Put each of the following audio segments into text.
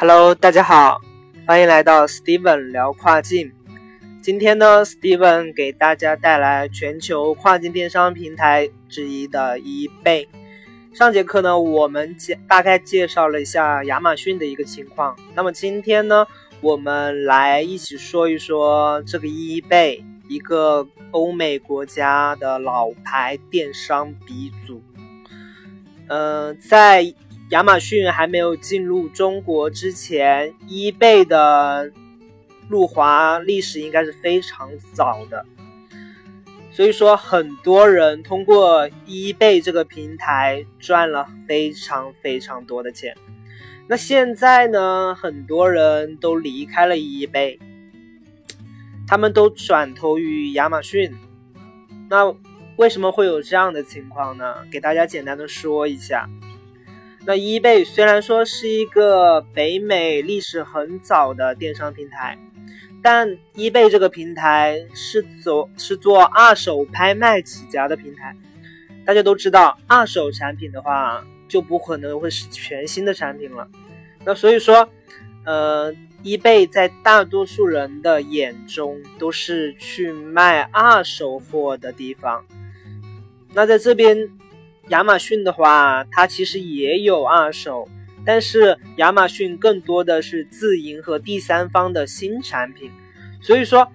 Hello，大家好，欢迎来到 Steven 聊跨境。今天呢，Steven 给大家带来全球跨境电商平台之一的 eBay。上节课呢，我们介大概介绍了一下亚马逊的一个情况。那么今天呢，我们来一起说一说这个 eBay，一个欧美国家的老牌电商鼻祖。嗯，在亚马逊还没有进入中国之前，eBay 的入华历史应该是非常早的，所以说很多人通过 eBay 这个平台赚了非常非常多的钱。那现在呢，很多人都离开了 eBay，他们都转投于亚马逊。那为什么会有这样的情况呢？给大家简单的说一下。那 eBay 虽然说是一个北美历史很早的电商平台，但 eBay 这个平台是走是做二手拍卖起家的平台。大家都知道，二手产品的话就不可能会是全新的产品了。那所以说，呃，eBay 在大多数人的眼中都是去卖二手货的地方。那在这边。亚马逊的话，它其实也有二手，但是亚马逊更多的是自营和第三方的新产品。所以说，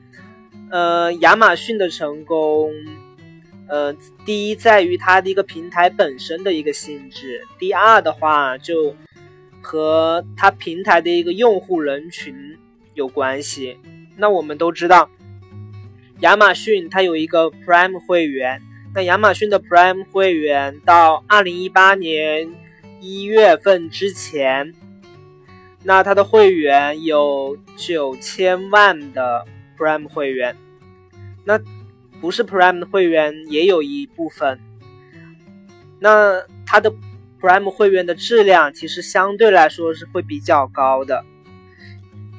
呃，亚马逊的成功，呃，第一在于它的一个平台本身的一个性质，第二的话就和它平台的一个用户人群有关系。那我们都知道，亚马逊它有一个 Prime 会员。那亚马逊的 Prime 会员到二零一八年一月份之前，那它的会员有九千万的 Prime 会员。那不是 Prime 的会员也有一部分。那它的 Prime 会员的质量其实相对来说是会比较高的，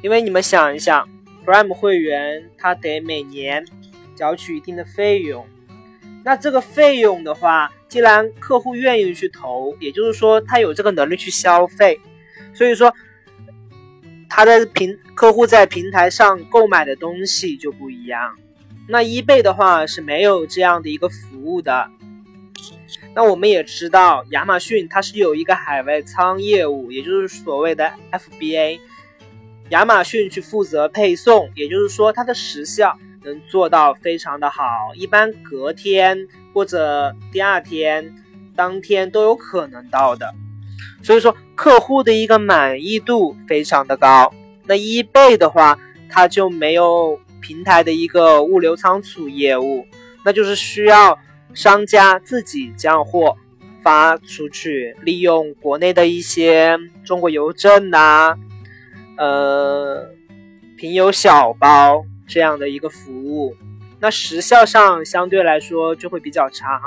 因为你们想一想，Prime 会员他得每年缴取一定的费用。那这个费用的话，既然客户愿意去投，也就是说他有这个能力去消费，所以说他的平客户在平台上购买的东西就不一样。那 eBay 的话是没有这样的一个服务的。那我们也知道，亚马逊它是有一个海外仓业务，也就是所谓的 FBA，亚马逊去负责配送，也就是说它的时效。能做到非常的好，一般隔天或者第二天、当天都有可能到的，所以说客户的一个满意度非常的高。那 eBay 的话，它就没有平台的一个物流仓储业务，那就是需要商家自己将货发出去，利用国内的一些中国邮政呐，呃，平邮小包。这样的一个服务，那时效上相对来说就会比较长，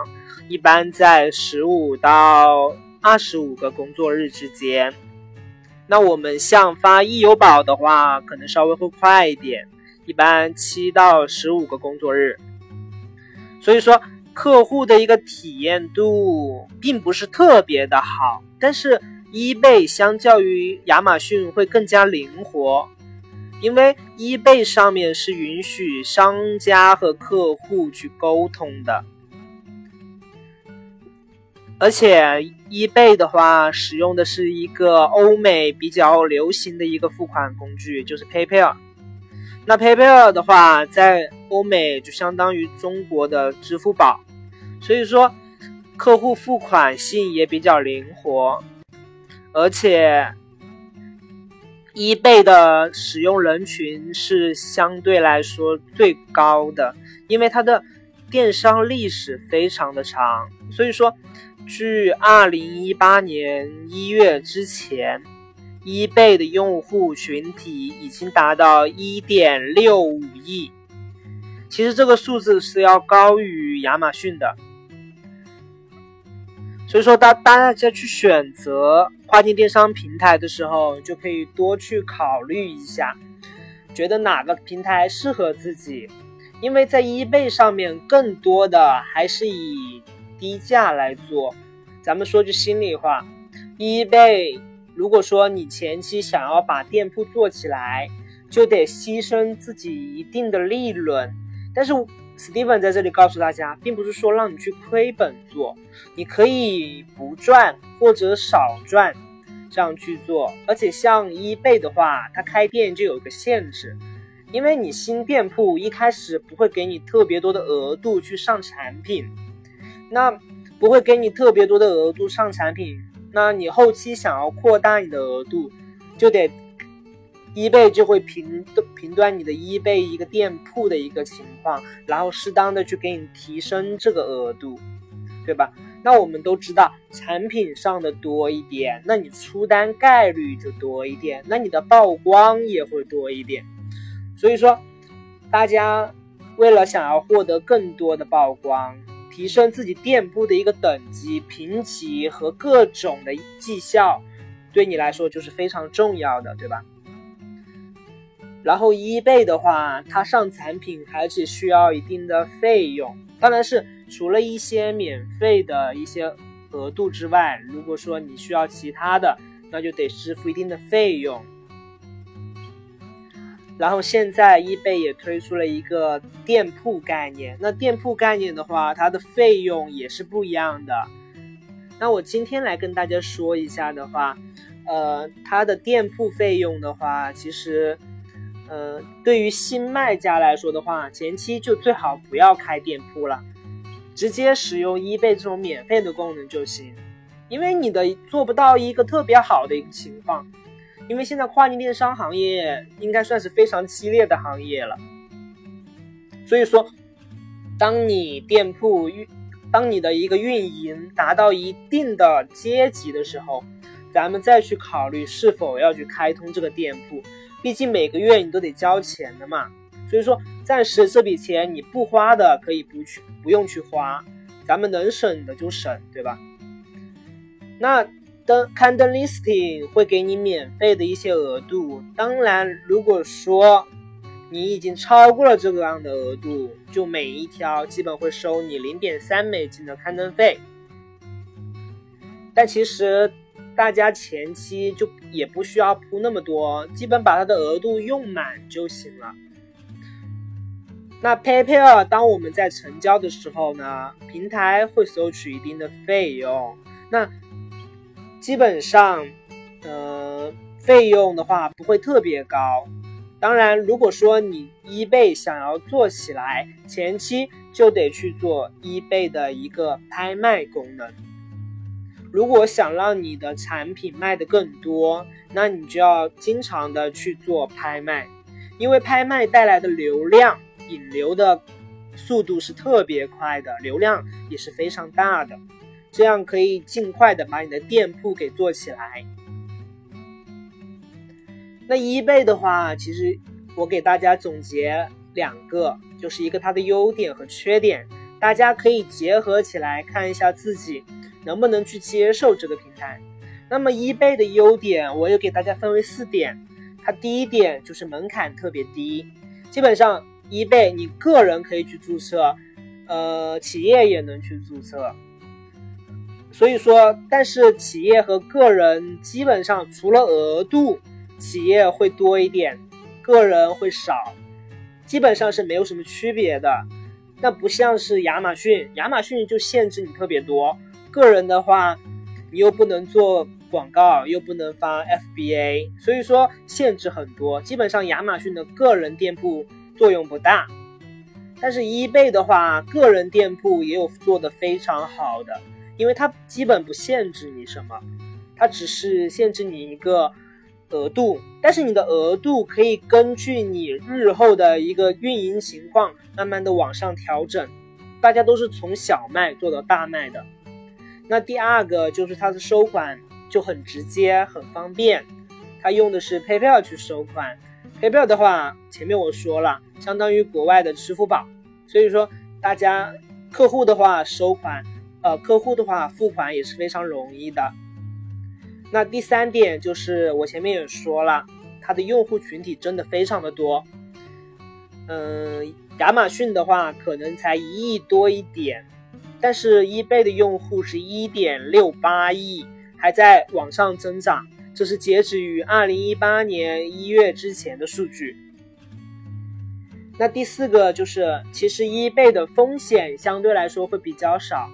一般在十五到二十五个工作日之间。那我们像发易邮宝的话，可能稍微会快一点，一般七到十五个工作日。所以说，客户的一个体验度并不是特别的好，但是 eBay 相较于亚马逊会更加灵活。因为 eBay 上面是允许商家和客户去沟通的，而且 eBay 的话使用的是一个欧美比较流行的一个付款工具，就是 PayPal。那 PayPal 的话，在欧美就相当于中国的支付宝，所以说客户付款性也比较灵活，而且。eBay 的使用人群是相对来说最高的，因为它的电商历史非常的长。所以说，据二零一八年一月之前，eBay 的用户群体已经达到一点六五亿。其实这个数字是要高于亚马逊的。所以说，大大家去选择跨境电商平台的时候，就可以多去考虑一下，觉得哪个平台适合自己。因为在 eBay 上面，更多的还是以低价来做。咱们说句心里话，eBay 如果说你前期想要把店铺做起来，就得牺牲自己一定的利润。但是 Steven 在这里告诉大家，并不是说让你去亏本做，你可以不赚或者少赚，这样去做。而且像一倍的话，它开店就有个限制，因为你新店铺一开始不会给你特别多的额度去上产品，那不会给你特别多的额度上产品。那你后期想要扩大你的额度，就得一倍就会评评断你的一倍一个店铺的一个情况，然后适当的去给你提升这个额度，对吧？那我们都知道，产品上的多一点，那你出单概率就多一点，那你的曝光也会多一点。所以说，大家为了想要获得更多的曝光。提升自己店铺的一个等级、评级和各种的绩效，对你来说就是非常重要的，对吧？然后一倍的话，它上产品还是需要一定的费用，当然是除了一些免费的一些额度之外，如果说你需要其他的，那就得支付一定的费用。然后现在易贝也推出了一个店铺概念，那店铺概念的话，它的费用也是不一样的。那我今天来跟大家说一下的话，呃，它的店铺费用的话，其实，呃，对于新卖家来说的话，前期就最好不要开店铺了，直接使用易贝这种免费的功能就行，因为你的做不到一个特别好的一个情况。因为现在跨境电商行业应该算是非常激烈的行业了，所以说，当你店铺运，当你的一个运营达到一定的阶级的时候，咱们再去考虑是否要去开通这个店铺。毕竟每个月你都得交钱的嘛，所以说暂时这笔钱你不花的可以不去，不用去花，咱们能省的就省，对吧？那。登刊登 listing 会给你免费的一些额度，当然，如果说你已经超过了这个样的额度，就每一条基本会收你零点三美金的刊登费。但其实大家前期就也不需要铺那么多，基本把它的额度用满就行了。那 PayPal 当我们在成交的时候呢，平台会收取一定的费用。那基本上，呃，费用的话不会特别高。当然，如果说你一倍想要做起来，前期就得去做一倍的一个拍卖功能。如果想让你的产品卖的更多，那你就要经常的去做拍卖，因为拍卖带来的流量引流的速度是特别快的，流量也是非常大的。这样可以尽快的把你的店铺给做起来。那一倍的话，其实我给大家总结两个，就是一个它的优点和缺点，大家可以结合起来看一下自己能不能去接受这个平台。那么一倍的优点，我又给大家分为四点。它第一点就是门槛特别低，基本上一倍你个人可以去注册，呃，企业也能去注册。所以说，但是企业和个人基本上除了额度，企业会多一点，个人会少，基本上是没有什么区别的。那不像是亚马逊，亚马逊就限制你特别多，个人的话，你又不能做广告，又不能发 FBA，所以说限制很多。基本上亚马逊的个人店铺作用不大，但是 eBay 的话，个人店铺也有做的非常好的。因为它基本不限制你什么，它只是限制你一个额度，但是你的额度可以根据你日后的一个运营情况，慢慢的往上调整。大家都是从小卖做到大卖的。那第二个就是它的收款就很直接很方便，它用的是 PayPal 去收款。PayPal 的话，前面我说了，相当于国外的支付宝，所以说大家客户的话收款。呃，客户的话付款也是非常容易的。那第三点就是我前面也说了，它的用户群体真的非常的多。嗯，亚马逊的话可能才一亿多一点，但是 eBay 的用户是一点六八亿，还在往上增长。这是截止于二零一八年一月之前的数据。那第四个就是，其实 eBay 的风险相对来说会比较少。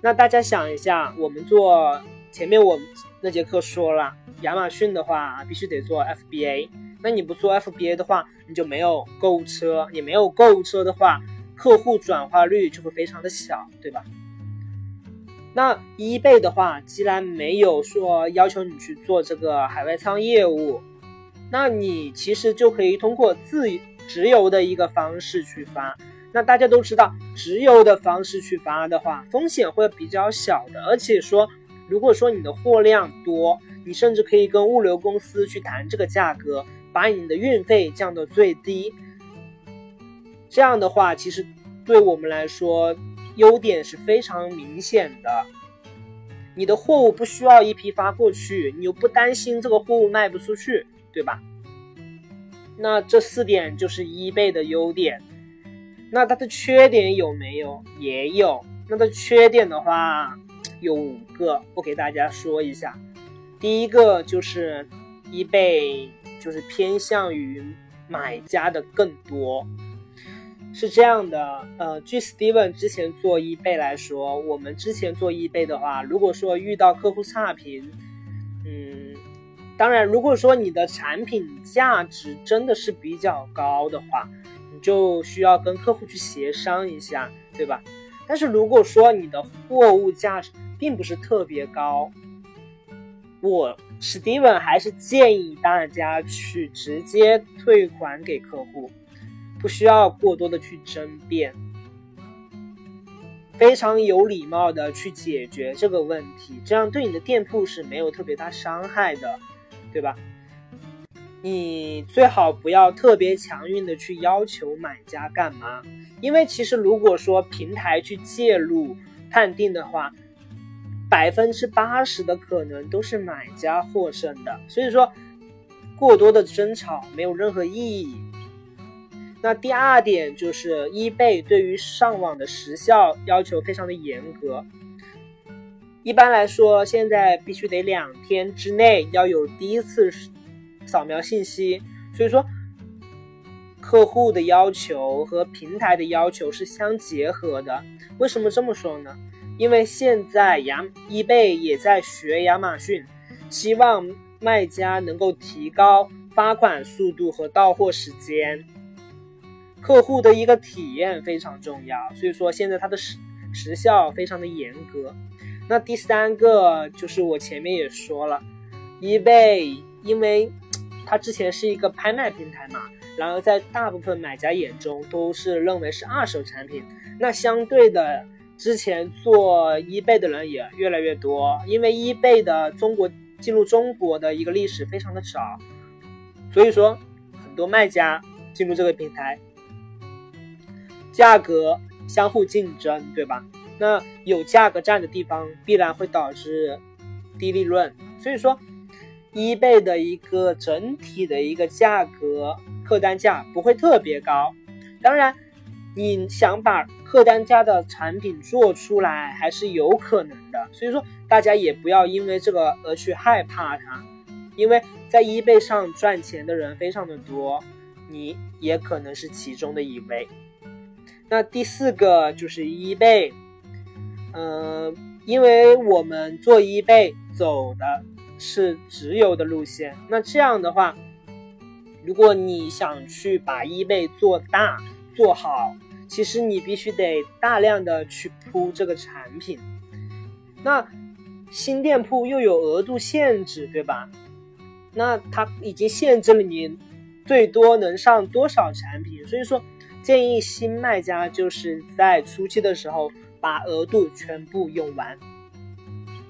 那大家想一下，我们做前面我那节课说了，亚马逊的话必须得做 FBA。那你不做 FBA 的话，你就没有购物车，你没有购物车的话，客户转化率就会非常的小，对吧？那 eBay 的话，既然没有说要求你去做这个海外仓业务，那你其实就可以通过自直邮的一个方式去发。那大家都知道，直邮的方式去发的话，风险会比较小的。而且说，如果说你的货量多，你甚至可以跟物流公司去谈这个价格，把你的运费降到最低。这样的话，其实对我们来说。优点是非常明显的，你的货物不需要一批发过去，你又不担心这个货物卖不出去，对吧？那这四点就是一倍的优点。那它的缺点有没有？也有。那它缺点的话有五个，我给大家说一下。第一个就是一倍，就是偏向于买家的更多。是这样的，呃，据 Steven 之前做 eBay 来说，我们之前做 eBay 的话，如果说遇到客户差评，嗯，当然，如果说你的产品价值真的是比较高的话，你就需要跟客户去协商一下，对吧？但是如果说你的货物价值并不是特别高，我 Steven 还是建议大家去直接退款给客户。不需要过多的去争辩，非常有礼貌的去解决这个问题，这样对你的店铺是没有特别大伤害的，对吧？你最好不要特别强硬的去要求买家干嘛，因为其实如果说平台去介入判定的话，百分之八十的可能都是买家获胜的，所以说过多的争吵没有任何意义。那第二点就是 eBay 对于上网的时效要求非常的严格。一般来说，现在必须得两天之内要有第一次扫描信息。所以说，客户的要求和平台的要求是相结合的。为什么这么说呢？因为现在亚 eBay 也在学亚马逊，希望卖家能够提高发款速度和到货时间。客户的一个体验非常重要，所以说现在它的时时效非常的严格。那第三个就是我前面也说了，eBay 因为它之前是一个拍卖平台嘛，然后在大部分买家眼中都是认为是二手产品。那相对的，之前做 eBay 的人也越来越多，因为 eBay 的中国进入中国的一个历史非常的早，所以说很多卖家进入这个平台。价格相互竞争，对吧？那有价格战的地方，必然会导致低利润。所以说，eBay 的一个整体的一个价格客单价不会特别高。当然，你想把客单价的产品做出来，还是有可能的。所以说，大家也不要因为这个而去害怕它，因为在 eBay 上赚钱的人非常的多，你也可能是其中的一位。那第四个就是 eBay，嗯，因为我们做 eBay 走的是直邮的路线，那这样的话，如果你想去把 eBay 做大做好，其实你必须得大量的去铺这个产品。那新店铺又有额度限制，对吧？那它已经限制了你最多能上多少产品，所以说。建议新卖家就是在初期的时候把额度全部用完。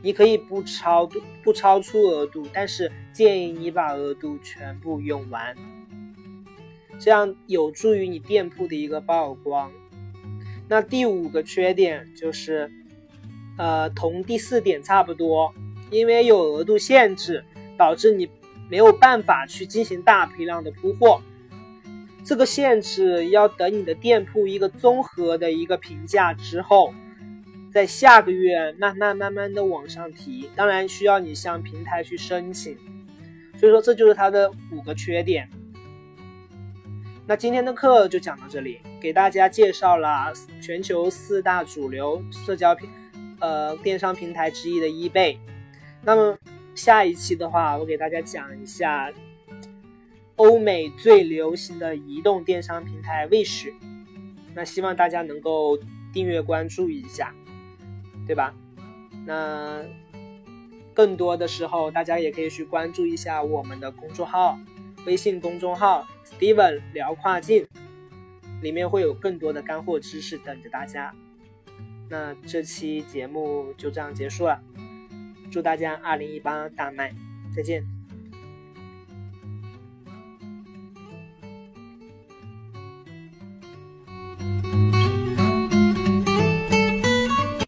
你可以不超不超出额度，但是建议你把额度全部用完，这样有助于你店铺的一个曝光。那第五个缺点就是，呃，同第四点差不多，因为有额度限制，导致你没有办法去进行大批量的铺货。这个限制要等你的店铺一个综合的一个评价之后，在下个月慢慢慢慢的往上提，当然需要你向平台去申请。所以说这就是它的五个缺点。那今天的课就讲到这里，给大家介绍了全球四大主流社交平呃电商平台之一的 eBay。那么下一期的话，我给大家讲一下欧美最流行的移动电商平台 Wish。那希望大家能够订阅关注一下，对吧？那更多的时候，大家也可以去关注一下我们的公众号，微信公众号 Steven 聊跨境，里面会有更多的干货知识等着大家。那这期节目就这样结束了，祝大家二零一八大卖，再见。